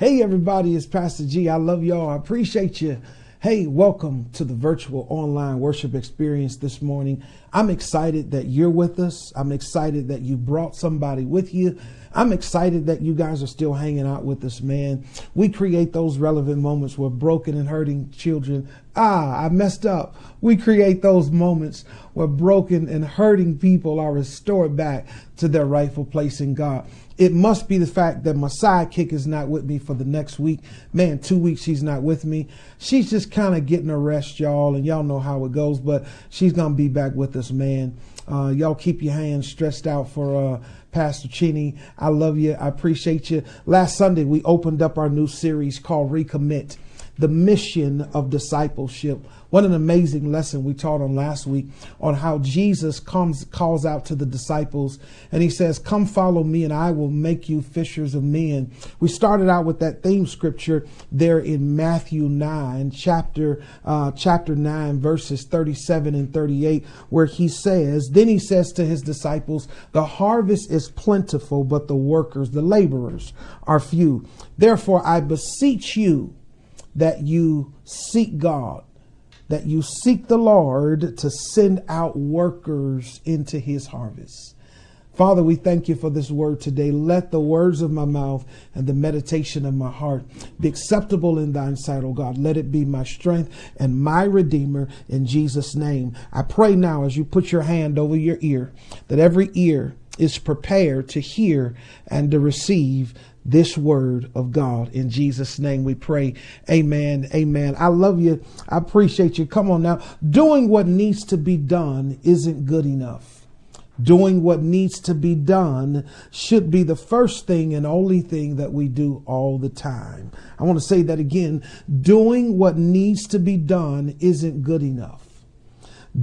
Hey, everybody, it's Pastor G. I love y'all. I appreciate you. Hey, welcome to the virtual online worship experience this morning. I'm excited that you're with us. I'm excited that you brought somebody with you. I'm excited that you guys are still hanging out with us, man. We create those relevant moments where broken and hurting children, ah, I messed up. We create those moments where broken and hurting people are restored back to their rightful place in God. It must be the fact that my sidekick is not with me for the next week. Man, two weeks she's not with me. She's just kind of getting a rest, y'all, and y'all know how it goes, but she's going to be back with us, man. Uh, y'all keep your hands stressed out for uh, Pastor Cheney. I love you. I appreciate you. Last Sunday, we opened up our new series called Recommit, the mission of discipleship. What an amazing lesson we taught on last week on how Jesus comes calls out to the disciples and he says, "Come follow me and I will make you fishers of men." We started out with that theme scripture there in Matthew 9, chapter uh, chapter 9 verses 37 and 38 where he says, then he says to his disciples, "The harvest is plentiful, but the workers, the laborers are few. Therefore I beseech you that you seek God that you seek the Lord to send out workers into his harvest. Father, we thank you for this word today. Let the words of my mouth and the meditation of my heart be acceptable in thine sight, O God. Let it be my strength and my redeemer in Jesus' name. I pray now as you put your hand over your ear that every ear is prepared to hear and to receive this word of God. In Jesus' name we pray. Amen. Amen. I love you. I appreciate you. Come on now. Doing what needs to be done isn't good enough. Doing what needs to be done should be the first thing and only thing that we do all the time. I want to say that again. Doing what needs to be done isn't good enough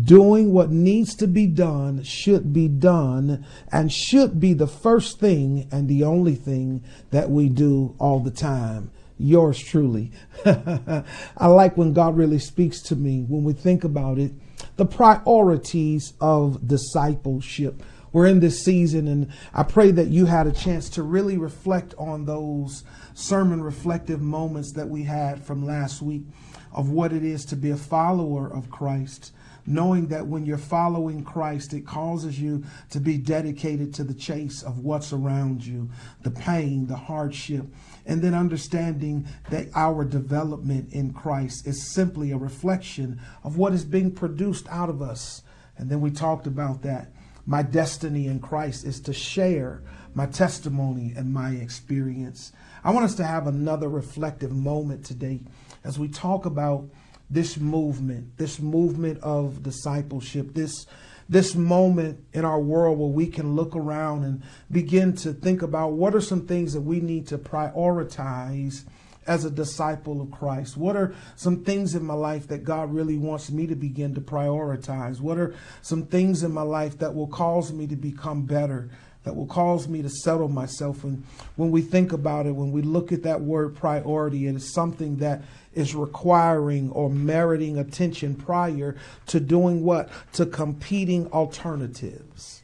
doing what needs to be done should be done and should be the first thing and the only thing that we do all the time. Yours truly. I like when God really speaks to me when we think about it. The priorities of discipleship. We're in this season, and I pray that you had a chance to really reflect on those sermon reflective moments that we had from last week of what it is to be a follower of Christ knowing that when you're following Christ, it causes you to be dedicated to the chase of what's around you, the pain, the hardship, and then understanding that our development in Christ is simply a reflection of what is being produced out of us. And then we talked about that. My destiny in Christ is to share my testimony and my experience. I want us to have another reflective moment today as we talk about this movement, this movement of discipleship, this this moment in our world where we can look around and begin to think about what are some things that we need to prioritize as a disciple of Christ? What are some things in my life that God really wants me to begin to prioritize? What are some things in my life that will cause me to become better? That will cause me to settle myself. And when we think about it, when we look at that word priority, it is something that is requiring or meriting attention prior to doing what? To competing alternatives.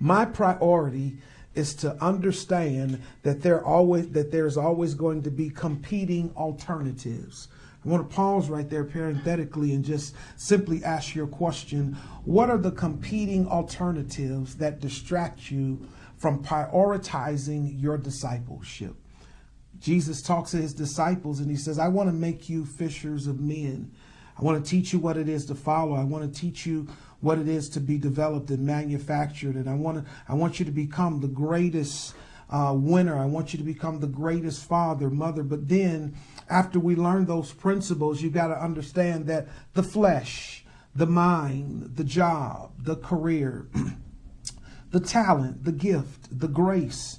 My priority is to understand that there always that there's always going to be competing alternatives. I want to pause right there parenthetically and just simply ask your question What are the competing alternatives that distract you from prioritizing your discipleship? Jesus talks to his disciples and he says, I want to make you fishers of men. I want to teach you what it is to follow. I want to teach you what it is to be developed and manufactured. And I want to, I want you to become the greatest uh, winner. I want you to become the greatest father, mother. But then, after we learn those principles, you've got to understand that the flesh, the mind, the job, the career, the talent, the gift, the grace,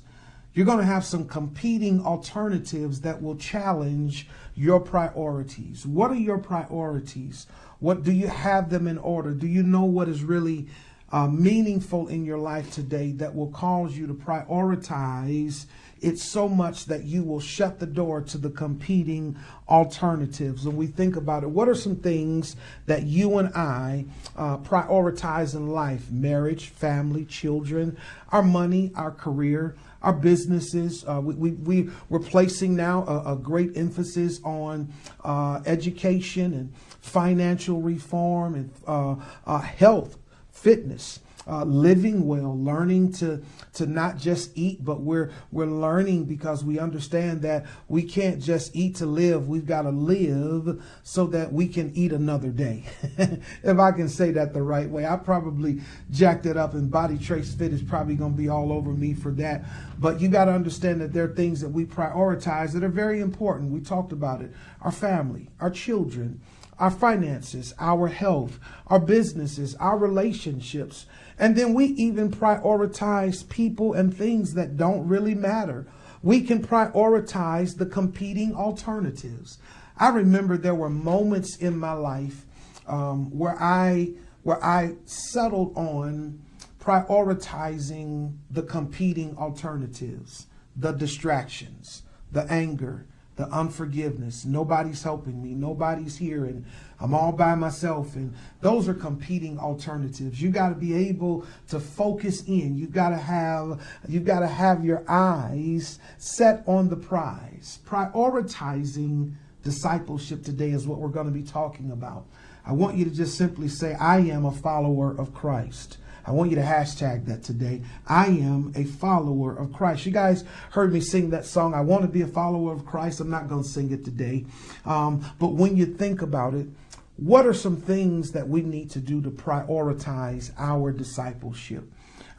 you're going to have some competing alternatives that will challenge your priorities. What are your priorities? What do you have them in order? Do you know what is really uh, meaningful in your life today that will cause you to prioritize it so much that you will shut the door to the competing alternatives. When we think about it, what are some things that you and I uh, prioritize in life? Marriage, family, children, our money, our career, our businesses. Uh, we, we, we, we're placing now a, a great emphasis on uh, education and financial reform and uh, uh health, fitness uh, living well, learning to to not just eat, but we're we're learning because we understand that we can't just eat to live. We've got to live so that we can eat another day. if I can say that the right way, I probably jacked it up, and Body Trace Fit is probably going to be all over me for that. But you got to understand that there are things that we prioritize that are very important. We talked about it: our family, our children our finances, our health, our businesses, our relationships. And then we even prioritize people and things that don't really matter. We can prioritize the competing alternatives. I remember there were moments in my life um, where I where I settled on prioritizing the competing alternatives, the distractions, the anger, the unforgiveness. Nobody's helping me. Nobody's here. And I'm all by myself. And those are competing alternatives. You got to be able to focus in. You got to have, you got to have your eyes set on the prize. Prioritizing discipleship today is what we're going to be talking about. I want you to just simply say, I am a follower of Christ. I want you to hashtag that today. I am a follower of Christ. You guys heard me sing that song. I want to be a follower of Christ. I'm not going to sing it today. Um, but when you think about it, what are some things that we need to do to prioritize our discipleship?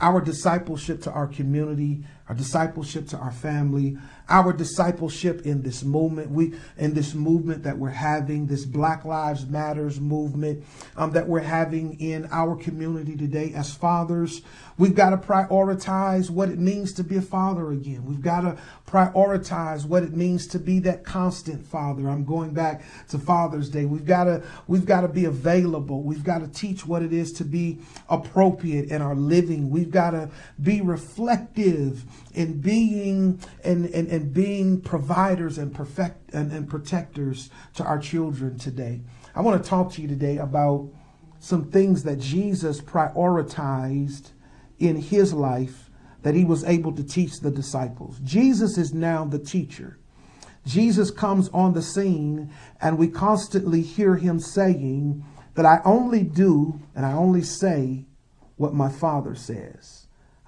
Our discipleship to our community, our discipleship to our family, our discipleship in this moment, we in this movement that we're having, this Black Lives Matters movement um, that we're having in our community today as fathers. We've got to prioritize what it means to be a father again. We've got to prioritize what it means to be that constant father. I'm going back to Father's Day. We've got to we've got to be available. We've got to teach what it is to be appropriate in our living. We've got to be reflective in being and, and, and being providers and perfect and, and protectors to our children today. I want to talk to you today about some things that Jesus prioritized in his life that he was able to teach the disciples. Jesus is now the teacher. Jesus comes on the scene, and we constantly hear him saying that I only do and I only say what my Father says.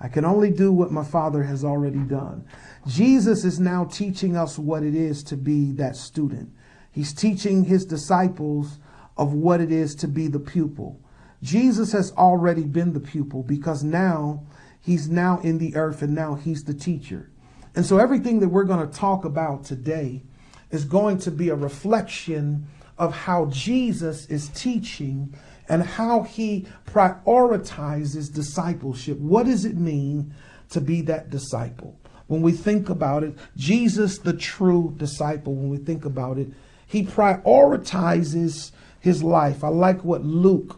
I can only do what my Father has already done. Jesus is now teaching us what it is to be that student. He's teaching his disciples of what it is to be the pupil. Jesus has already been the pupil because now he's now in the earth and now he's the teacher. And so everything that we're going to talk about today is going to be a reflection of how Jesus is teaching and how he prioritizes discipleship. What does it mean to be that disciple? When we think about it, Jesus, the true disciple, when we think about it, he prioritizes his life. I like what Luke,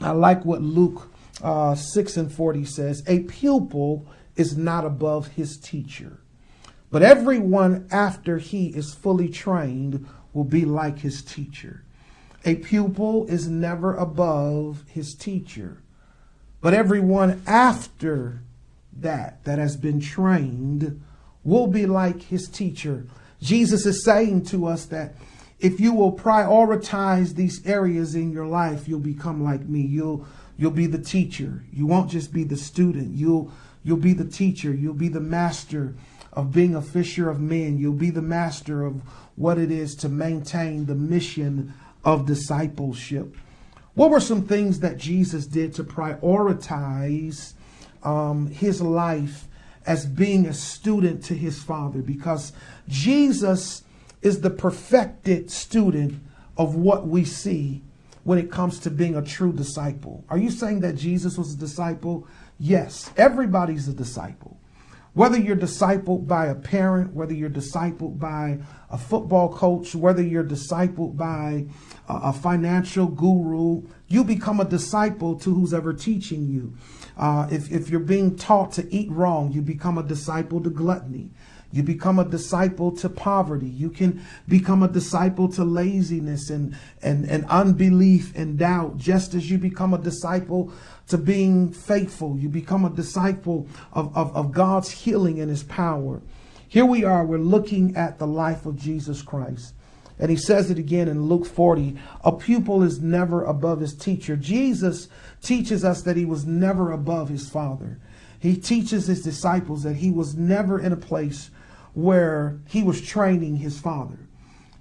I like what Luke uh, 6 and 40 says. A pupil is not above his teacher, but everyone after he is fully trained will be like his teacher. A pupil is never above his teacher, but everyone after that that has been trained will be like his teacher. Jesus is saying to us that if you will prioritize these areas in your life, you'll become like me. You'll you'll be the teacher. You won't just be the student. You'll you'll be the teacher. You'll be the master of being a fisher of men. You'll be the master of what it is to maintain the mission of discipleship. What were some things that Jesus did to prioritize um, his life as being a student to his Father? Because Jesus is the perfected student of what we see when it comes to being a true disciple. Are you saying that Jesus was a disciple? Yes, everybody's a disciple. Whether you're discipled by a parent, whether you're discipled by a football coach, whether you're discipled by a, financial guru, you become a disciple to who's ever teaching you. Uh, if, if you're being taught to eat wrong, you become a disciple to gluttony. You become a disciple to poverty. You can become a disciple to laziness and, and, and unbelief and doubt, just as you become a disciple to being faithful. You become a disciple of, of, of God's healing and his power. Here we are, we're looking at the life of Jesus Christ. And he says it again in Luke 40 a pupil is never above his teacher. Jesus teaches us that he was never above his father. He teaches his disciples that he was never in a place where he was training his father.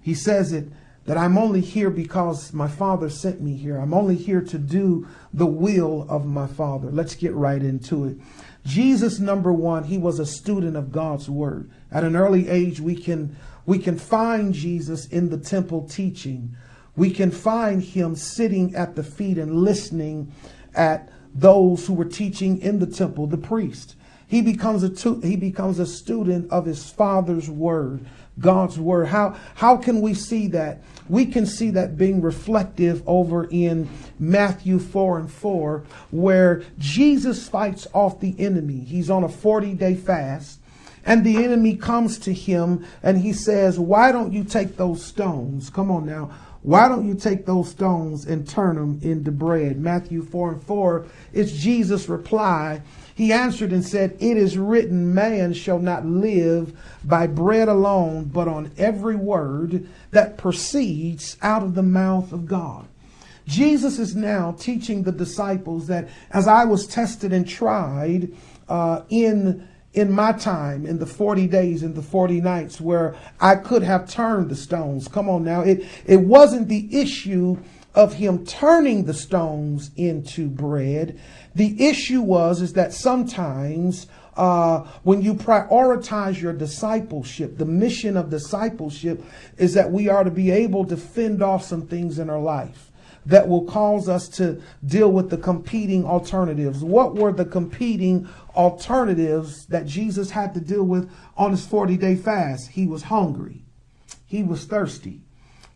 He says it that I'm only here because my father sent me here. I'm only here to do the will of my father. Let's get right into it. Jesus, number one, he was a student of God's word. At an early age, we can we can find Jesus in the temple teaching. We can find him sitting at the feet and listening at those who were teaching in the temple, the priest. He becomes a tu- he becomes a student of his father's word, God's word. How how can we see that? We can see that being reflective over in Matthew 4 and 4 where Jesus fights off the enemy. He's on a 40-day fast and the enemy comes to him and he says, "Why don't you take those stones? Come on now. Why don't you take those stones and turn them into bread? Matthew 4 and 4 It's Jesus' reply he answered and said, It is written, man shall not live by bread alone, but on every word that proceeds out of the mouth of God. Jesus is now teaching the disciples that as I was tested and tried uh, in in my time in the 40 days and the 40 nights where I could have turned the stones. Come on now. It it wasn't the issue of him turning the stones into bread. The issue was is that sometimes uh, when you prioritize your discipleship, the mission of discipleship is that we are to be able to fend off some things in our life that will cause us to deal with the competing alternatives. What were the competing alternatives that Jesus had to deal with on his 40 day fast? He was hungry, he was thirsty.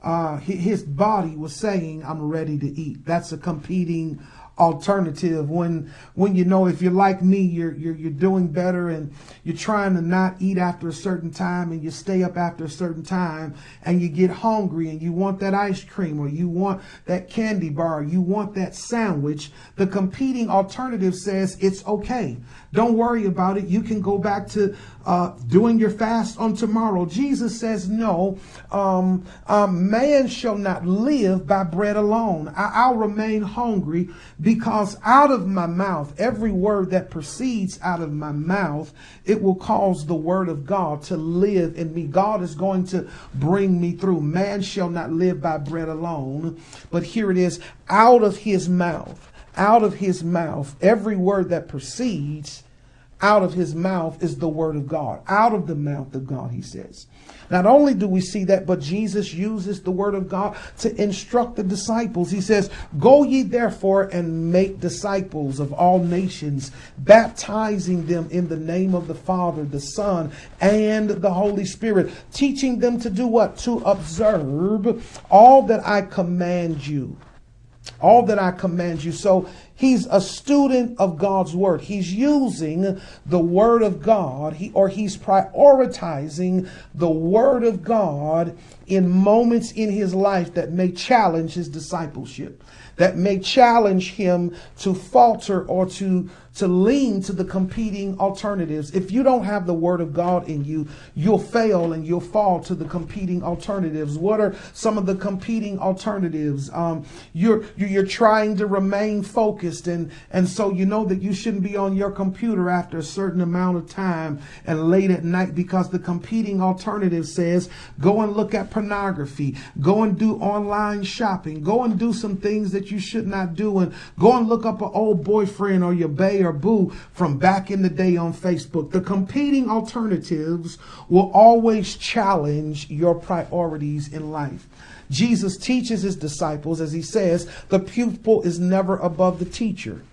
Uh, his body was saying, I'm ready to eat. That's a competing alternative when when you know if you're like me you're, you're you're doing better and you're trying to not eat after a certain time and you stay up after a certain time and you get hungry and you want that ice cream or you want that candy bar you want that sandwich the competing alternative says it's okay. Don't worry about it. You can go back to uh, doing your fast on tomorrow. Jesus says no. Um, man shall not live by bread alone. I, i'll remain hungry out of my mouth, every word that proceeds out of my mouth, it will cause the word of God to live in me. God is going to bring me through. Man shall not live by bread alone, but here it is out of his mouth, out of his mouth, every word that proceeds out of his mouth is the word of God. Out of the mouth of God, he says. Not only do we see that, but Jesus uses the word of God to instruct the disciples. He says, Go ye therefore and make disciples of all nations, baptizing them in the name of the Father, the Son, and the Holy Spirit, teaching them to do what? To observe all that I command you all that I command you. So he's a student of God's word. He's using the word of God, he, or he's prioritizing the word of God in moments in his life that may challenge his discipleship, that may challenge him to falter or to to lean to the competing alternatives. If you don't have the word of God in you, you'll fail and you'll fall to the competing alternatives. What are some of the competing alternatives? Um, you're you're trying to remain focused, and and so you know that you shouldn't be on your computer after a certain amount of time and late at night because the competing alternative says go and look at pornography, go and do online shopping, go and do some things that you should not do, and go and look up an old boyfriend or your bae or boo from back in the day on Facebook. The competing alternatives will always challenge your priorities in life. Jesus teaches his disciples, as he says, the pupil is never above the teacher.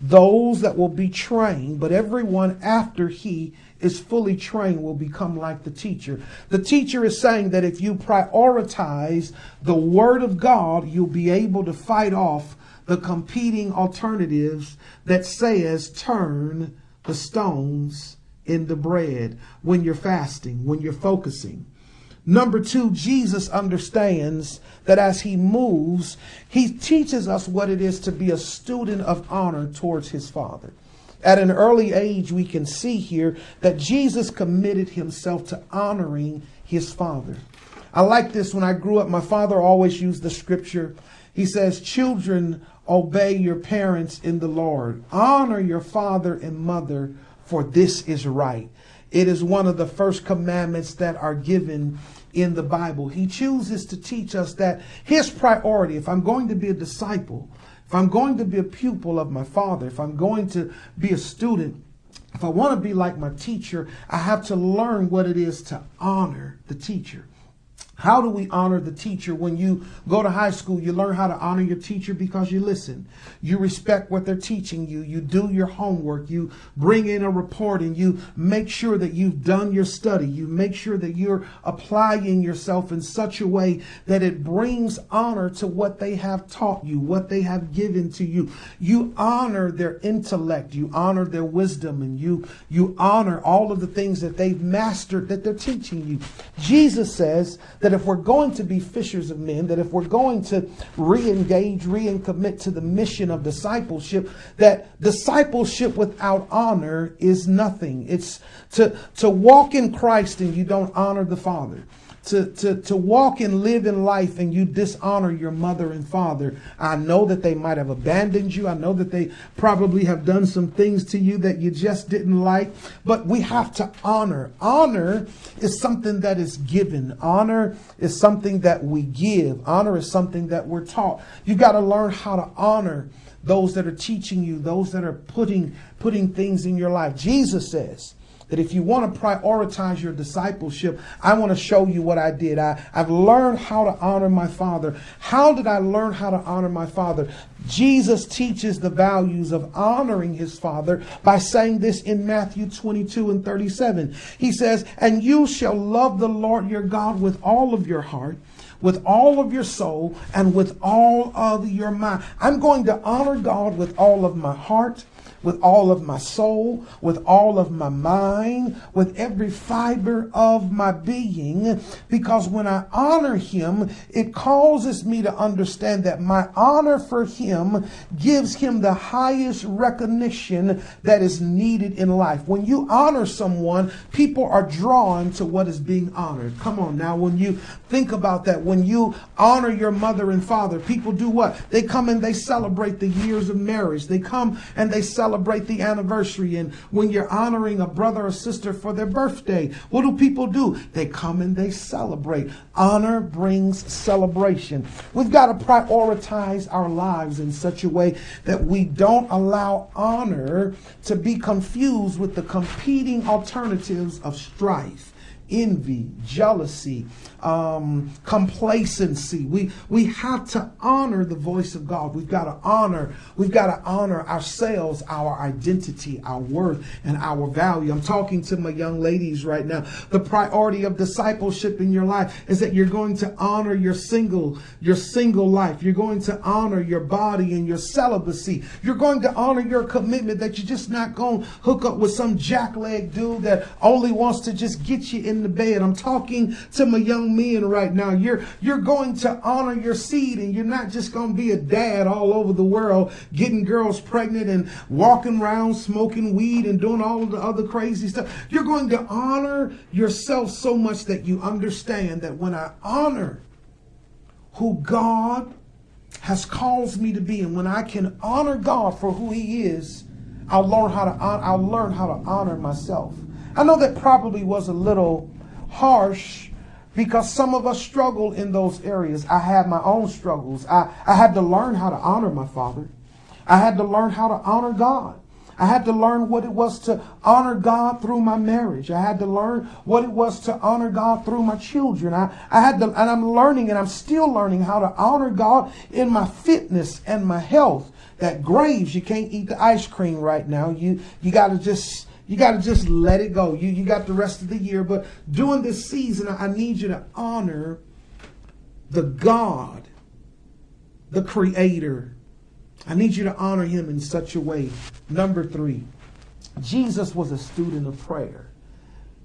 Those that will be trained, but everyone after he is fully trained will become like the teacher. The teacher is saying that if you prioritize the word of God, you'll be able to fight off the competing alternatives that says turn the stones into bread when you're fasting, when you're focusing. Number two, Jesus understands that as he moves, he teaches us what it is to be a student of honor towards his Father. At an early age, we can see here that Jesus committed himself to honoring his Father. I like this when I grew up. My father always used the scripture. He says, Children, obey your parents in the Lord. Honor your father and mother, for this is right. It is one of the first commandments that are given in the Bible. He chooses to teach us that his priority, if I'm going to be a disciple, if I'm going to be a pupil of my father, if I'm going to be a student, if I want to be like my teacher, I have to learn what it is to honor the teacher. How do we honor the teacher? When you go to high school, you learn how to honor your teacher because you listen. You respect what they're teaching you. You do your homework. You bring in a report and you make sure that you've done your study. You make sure that you're applying yourself in such a way that it brings honor to what they have taught you, what they have given to you. You honor their intellect. You honor their wisdom and you, you honor all of the things that they've mastered that they're teaching you. Jesus says, that if we're going to be fishers of men, that if we're going to re-engage, re-commit to the mission of discipleship, that discipleship without honor is nothing. It's to, to walk in Christ and you don't honor the Father to, to, to walk and live in life and you dishonor your mother and father. I know that they might have abandoned you. I know that they probably have done some things to you that you just didn't like, but we have to honor. Honor is something that is given. Honor is something that we give. Honor is something that we're taught. You got to learn how to honor those that are teaching you, those that are putting, putting things in your life. Jesus says, that if you want to prioritize your discipleship, I want to show you what I did. I, I've learned how to honor my father. How did I learn how to honor my father? Jesus teaches the values of honoring his father by saying this in Matthew 22 and 37. He says, And you shall love the Lord your God with all of your heart with all of your soul and with all of your mind. I'm going to honor God with all of my heart with all of my soul, with all of my mind, with every fiber of my being, because when I honor him, it causes me to understand that my honor for him gives him the highest recognition that is needed in life. When you honor someone, people are drawn to what is being honored. Come on now, when you think about that, when you honor your mother and father, people do what? They come and they celebrate the years of marriage. They come and they celebrate celebrate the anniversary and when you're honoring a brother or sister for their birthday, what do people do? They come and they celebrate. Honor brings celebration. We've got to prioritize our lives in such a way that we don't allow honor to be confused with the competing alternatives of strife envy, jealousy, um, complacency. We we have to honor the voice of God. We've got to honor. We've got to honor ourselves, our identity, our worth, and our value. I'm talking to my young ladies right now. The priority of discipleship in your life is that you're going to honor your single your single life. You're going to honor your body and your celibacy. You're going to honor your commitment that you're just not going to hook up with some jackleg dude that only wants to just get you in the bed. I'm talking to my young men right now. You're you're going to honor your seed and you're not just going to be a dad all over the world getting girls pregnant and walking around smoking weed and doing all the other crazy stuff. You're going to honor yourself so much that you understand that when I honor who God has caused me to be and when I can honor God for who he is, I'll learn how to honor, I'll learn how to honor myself. I know that probably was a little harsh because some of us struggle in those areas. I had my own struggles. I, I had to learn how to honor my father. I had to learn how to honor God. I had to learn what it was to honor God through my marriage. I had to learn what it was to honor God through my children. I, I had to, and I'm learning and I'm still learning how to honor God in my fitness and my health. That graves, you can't eat the ice cream right now. You, you got to just you got to just let it go. You, you got the rest of the year. But during this season, I need you to honor the God, the Creator. I need you to honor Him in such a way. Number three, Jesus was a student of prayer.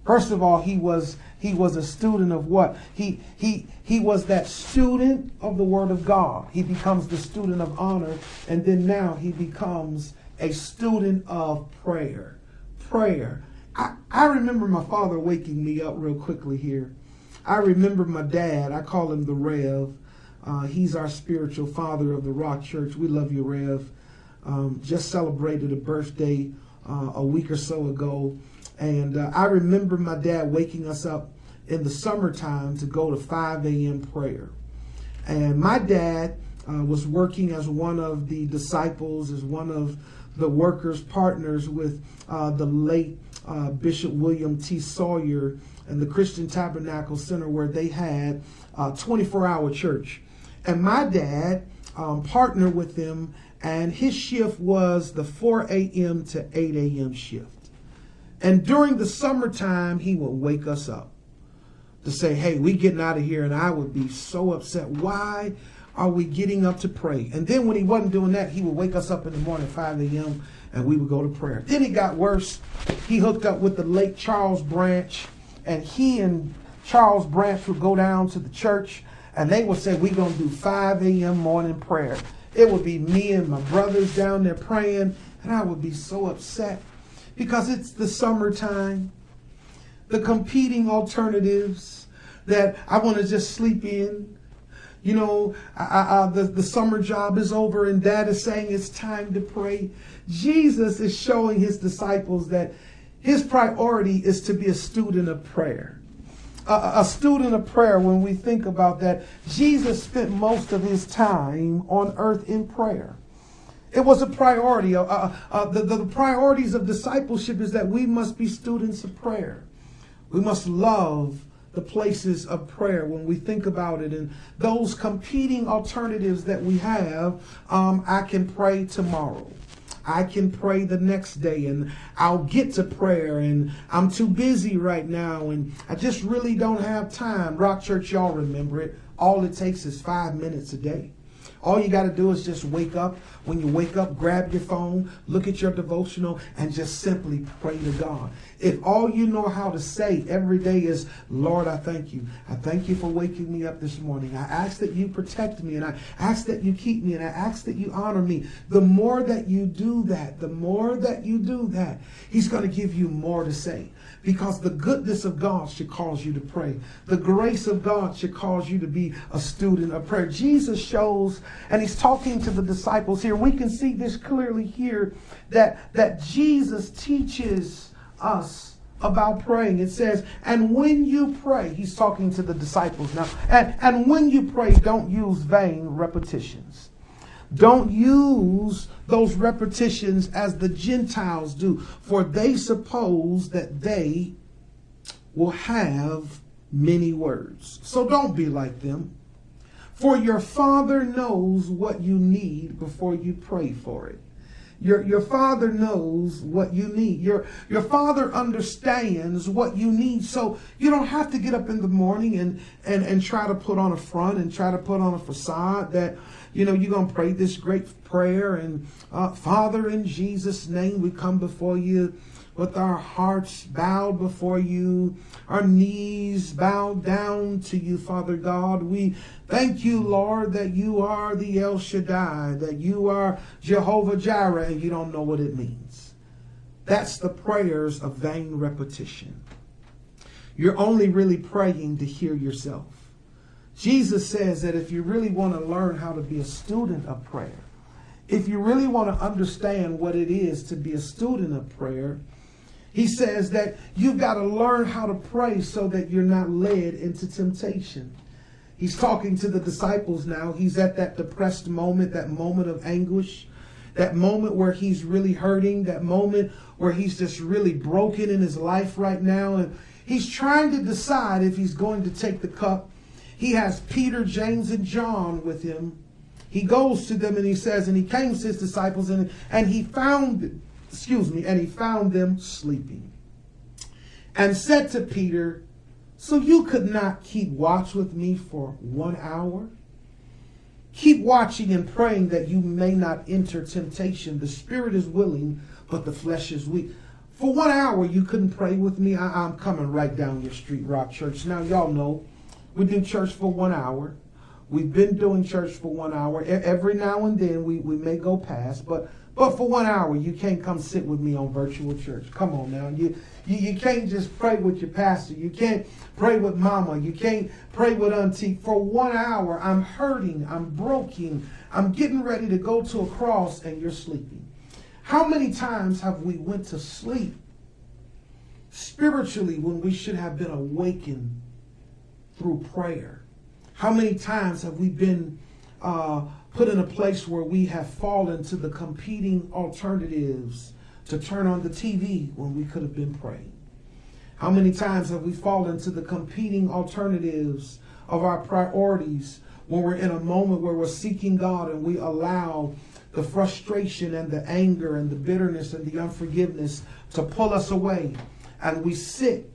First of all, he was he was a student of what? He he he was that student of the word of God. He becomes the student of honor and then now he becomes a student of prayer. Prayer. I, I remember my father waking me up real quickly here. I remember my dad, I call him the Rev. Uh, he's our spiritual father of the Rock Church. We love you, Rev. Um, just celebrated a birthday uh, a week or so ago. And uh, I remember my dad waking us up in the summertime to go to 5 a.m. prayer. And my dad uh, was working as one of the disciples, as one of the workers' partners with uh, the late uh, Bishop William T. Sawyer and the Christian Tabernacle Center, where they had a 24 hour church. And my dad um, partnered with them, and his shift was the 4 a.m. to 8 a.m. shift. And during the summertime, he would wake us up to say, hey, we getting out of here. And I would be so upset. Why are we getting up to pray? And then when he wasn't doing that, he would wake us up in the morning, 5 a.m., and we would go to prayer. Then it got worse. He hooked up with the late Charles Branch, and he and Charles Branch would go down to the church, and they would say, we're going to do 5 a.m. morning prayer. It would be me and my brothers down there praying, and I would be so upset because it's the summertime, the competing alternatives that I want to just sleep in. You know, I, I, the, the summer job is over and dad is saying it's time to pray. Jesus is showing his disciples that his priority is to be a student of prayer. A, a student of prayer, when we think about that, Jesus spent most of his time on earth in prayer. It was a priority. Uh, uh, the, the priorities of discipleship is that we must be students of prayer. We must love the places of prayer when we think about it and those competing alternatives that we have. Um, I can pray tomorrow. I can pray the next day and I'll get to prayer and I'm too busy right now and I just really don't have time. Rock Church, y'all remember it. All it takes is five minutes a day. All you got to do is just wake up. When you wake up, grab your phone, look at your devotional, and just simply pray to God. If all you know how to say every day is, Lord, I thank you. I thank you for waking me up this morning. I ask that you protect me, and I ask that you keep me, and I ask that you honor me. The more that you do that, the more that you do that, He's going to give you more to say because the goodness of God should cause you to pray. The grace of God should cause you to be a student of prayer. Jesus shows, and he's talking to the disciples here. We can see this clearly here that, that Jesus teaches us about praying. It says, and when you pray, he's talking to the disciples now, and, and when you pray, don't use vain repetitions. Don't use those repetitions as the Gentiles do, for they suppose that they will have many words. So don't be like them. For your Father knows what you need before you pray for it. Your, your father knows what you need. Your, your father understands what you need. So you don't have to get up in the morning and, and, and try to put on a front and try to put on a facade that, you know, you're going to pray this great prayer. And uh, Father, in Jesus' name, we come before you with our hearts bowed before you, our knees bowed down to you, Father God. We thank you, Lord, that you are the El Shaddai, that you are Jehovah Jireh, and you don't know what it means. That's the prayers of vain repetition. You're only really praying to hear yourself. Jesus says that if you really want to learn how to be a student of prayer, if you really want to understand what it is to be a student of prayer, he says that you've got to learn how to pray so that you're not led into temptation. He's talking to the disciples now. He's at that depressed moment, that moment of anguish, that moment where he's really hurting, that moment where he's just really broken in his life right now. And he's trying to decide if he's going to take the cup. He has Peter, James, and John with him. He goes to them and he says, and he came to his disciples and, and he found excuse me, and he found them sleeping. And said to Peter, So you could not keep watch with me for one hour? Keep watching and praying that you may not enter temptation. The spirit is willing, but the flesh is weak. for one hour you couldn't pray with me, I, am coming right down your street, Rock Church. Now, y'all know we do church for one hour. We've been doing church for one hour. Every now and then we, we may go past, but but for one hour you can't come sit with me on virtual church. Come on now. You, you you can't just pray with your pastor. You can't pray with mama. You can't pray with auntie. For one hour, I'm hurting, I'm broken, I'm getting ready to go to a cross, and you're sleeping. How many times have we went to sleep spiritually when we should have been awakened through prayer? How many times have we been uh, put in a place where we have fallen to the competing alternatives to turn on the TV when we could have been praying? How many times have we fallen to the competing alternatives of our priorities when we're in a moment where we're seeking God and we allow the frustration and the anger and the bitterness and the unforgiveness to pull us away and we sit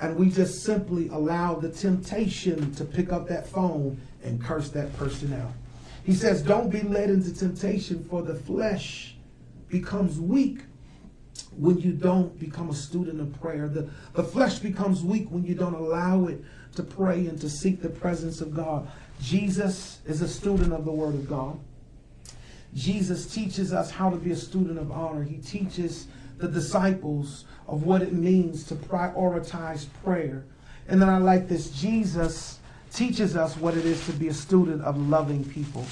and we just simply allow the temptation to pick up that phone and curse that person out. He says, Don't be led into temptation, for the flesh becomes weak when you don't become a student of prayer. The, the flesh becomes weak when you don't allow it to pray and to seek the presence of God. Jesus is a student of the Word of God. Jesus teaches us how to be a student of honor. He teaches the disciples of what it means to prioritize prayer. And then I like this Jesus teaches us what it is to be a student of loving people.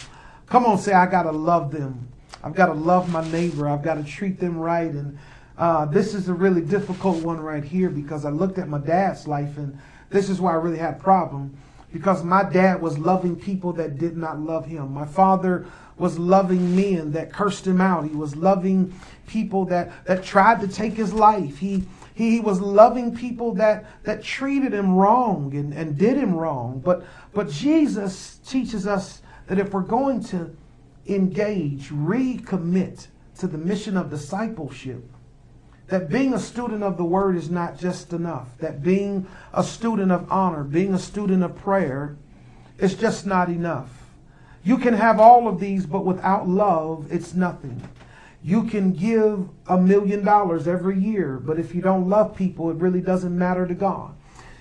Come on, say, I got to love them. I've got to love my neighbor. I've got to treat them right. And uh, this is a really difficult one right here because I looked at my dad's life, and this is why I really had a problem. Because my dad was loving people that did not love him. My father was loving men that cursed him out. He was loving people that, that tried to take his life. He, he was loving people that, that treated him wrong and, and did him wrong. But, but Jesus teaches us that if we're going to engage, recommit to the mission of discipleship, that being a student of the word is not just enough. That being a student of honor, being a student of prayer, is just not enough. You can have all of these, but without love, it's nothing. You can give a million dollars every year, but if you don't love people, it really doesn't matter to God.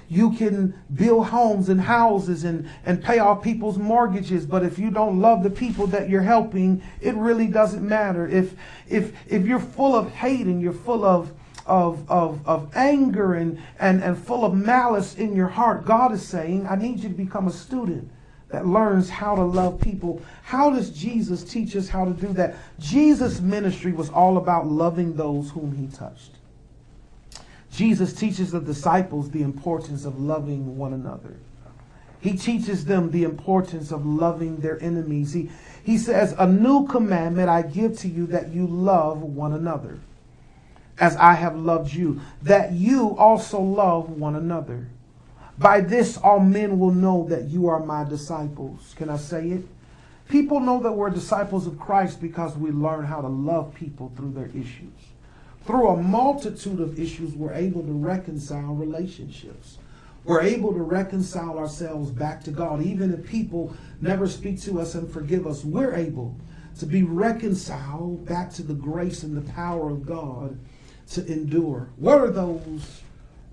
You can build homes and houses and, and pay off people's mortgages, but if you don't love the people that you're helping, it really doesn't matter. If if if you're full of hate and you're full of of, of, of anger and, and, and full of malice in your heart, God is saying, I need you to become a student that learns how to love people. How does Jesus teach us how to do that? Jesus' ministry was all about loving those whom he touched. Jesus teaches the disciples the importance of loving one another. He teaches them the importance of loving their enemies. He, he says, A new commandment I give to you that you love one another, as I have loved you, that you also love one another. By this, all men will know that you are my disciples. Can I say it? People know that we're disciples of Christ because we learn how to love people through their issues. Through a multitude of issues, we're able to reconcile relationships. We're able to reconcile ourselves back to God. Even if people never speak to us and forgive us, we're able to be reconciled back to the grace and the power of God to endure. What are those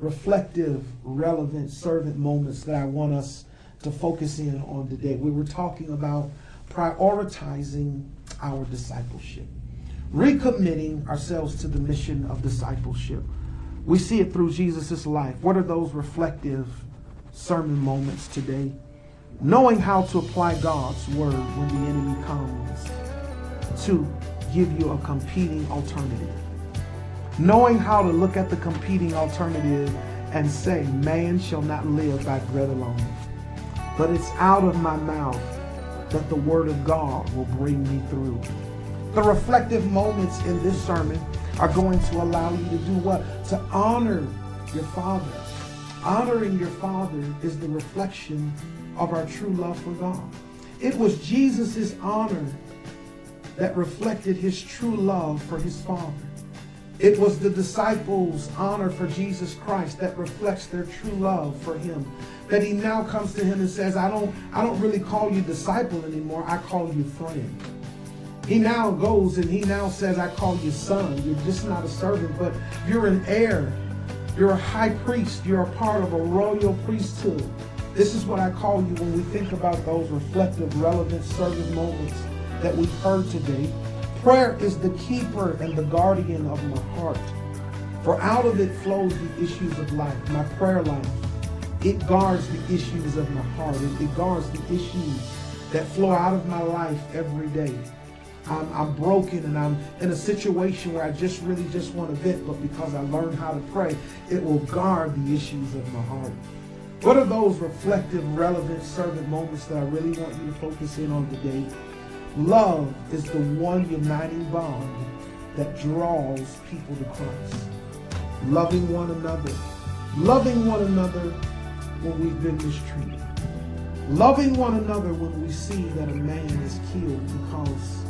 reflective, relevant servant moments that I want us to focus in on today. We were talking about prioritizing our discipleship, recommitting ourselves to the mission of discipleship. We see it through Jesus' life. What are those reflective sermon moments today? Knowing how to apply God's word when the enemy comes to give you a competing alternative knowing how to look at the competing alternative and say, Man shall not live by bread alone, but it's out of my mouth that the word of God will bring me through. The reflective moments in this sermon are going to allow you to do what? To honor your Father. Honoring your Father is the reflection of our true love for God. It was Jesus' honor that reflected his true love for his Father. It was the disciples' honor for Jesus Christ that reflects their true love for him. That he now comes to him and says, I don't, I don't really call you disciple anymore. I call you friend. He now goes and he now says, I call you son. You're just not a servant, but you're an heir. You're a high priest. You're a part of a royal priesthood. This is what I call you when we think about those reflective, relevant, servant moments that we've heard today. Prayer is the keeper and the guardian of my heart. For out of it flows the issues of life, my prayer life. It guards the issues of my heart. It, it guards the issues that flow out of my life every day. I'm, I'm, broken and I'm in a situation where I just really just want to vent, but because I learned how to pray, it will guard the issues of my heart. What are those reflective, relevant servant moments that I really want you to focus in on today? Love is the one uniting bond that draws people to Christ. Loving one another. Loving one another when we've been mistreated. Loving one another when we see that a man is killed because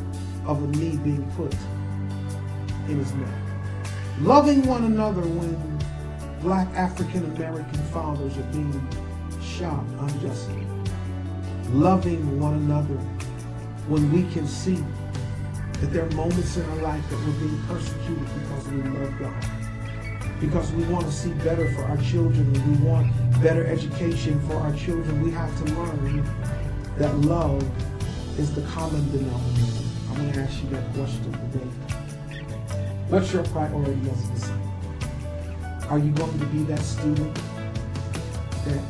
of a knee being put in his neck. Loving one another when black African American fathers are being shot unjustly. Loving one another when we can see that there are moments in our life that we're being persecuted because we love God. Because we want to see better for our children and we want better education for our children. We have to learn that love is the common denominator. I'm going to ask you that question today. What's your priority as a disciple? Are you going to be that student that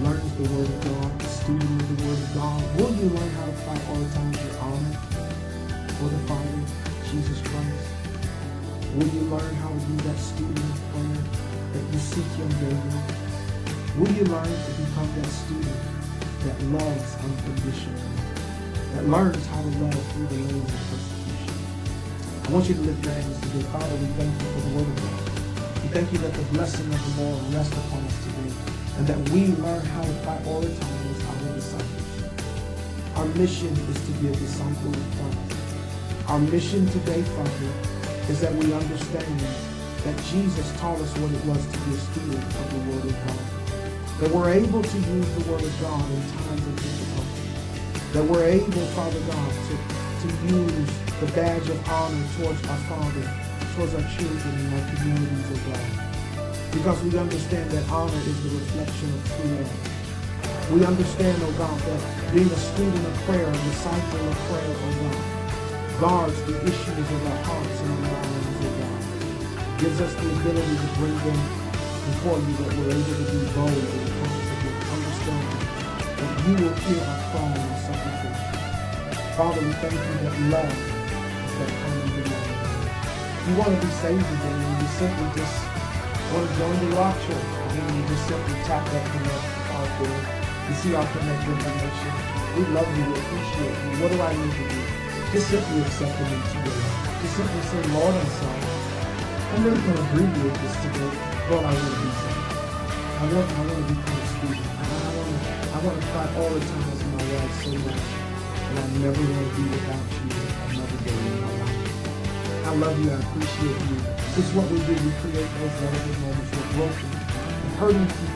learns the Word of God, the student of the Word of God? Will you learn how to prioritize your honor for the Father, Jesus Christ? Will you learn how to be that student of prayer that you seek Him daily? Will you learn to become that student that loves unconditionally, that learns how to love through the lens of persecution? I want you to lift your hands today. Father, we thank you for the Word of God. We thank you that the blessing of the Lord rest upon us today and that we learn how to prioritize. Our mission is to be a disciple of Christ. Our mission today, Father, is that we understand that Jesus taught us what it was to be a student of the Word of God. That we're able to use the Word of God in times of difficulty. That we're able, Father God, to, to use the badge of honor towards our Father towards our children and our communities, of God. Because we understand that honor is the reflection of true love. We understand, oh God, that being a student of prayer, a disciple of prayer, oh God, guards the issues of our hearts and our minds, oh God. Gives us the ability to bring them before you that we're able to be bold when it comes to the understanding that you will hear our cry and supplication. Father, we thank you that love is that common denominator you want to be saved today and you simply just want to join the rock church, then you just simply tap that connect out there. You see our connect information. We love you. We appreciate you. What do I need to do? Just simply accept them into your life. Just simply say, Lord, I'm sorry. I'm really going to agree with this today. Lord, I want to be saved. I want, I want to become a student. I, I want to, I want to try all the times in my life so much. And I never want to be without you another day in my life. I love you. I appreciate you. Is what we do. We create those relevant moments where broken and hurting people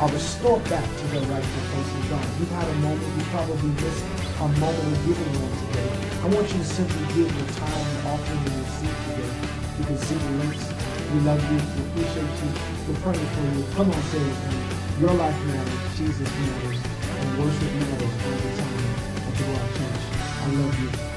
are restored back to their rightful place in God. You've had a moment. You probably missed a moment of giving one today. I want you to simply give your time and offering in your seat today. You can see the links. We love you. We appreciate you. We're praying for you. Come on, say it. Your life matters. Jesus matters. And worship matters all the time at the Rock Church. I love you.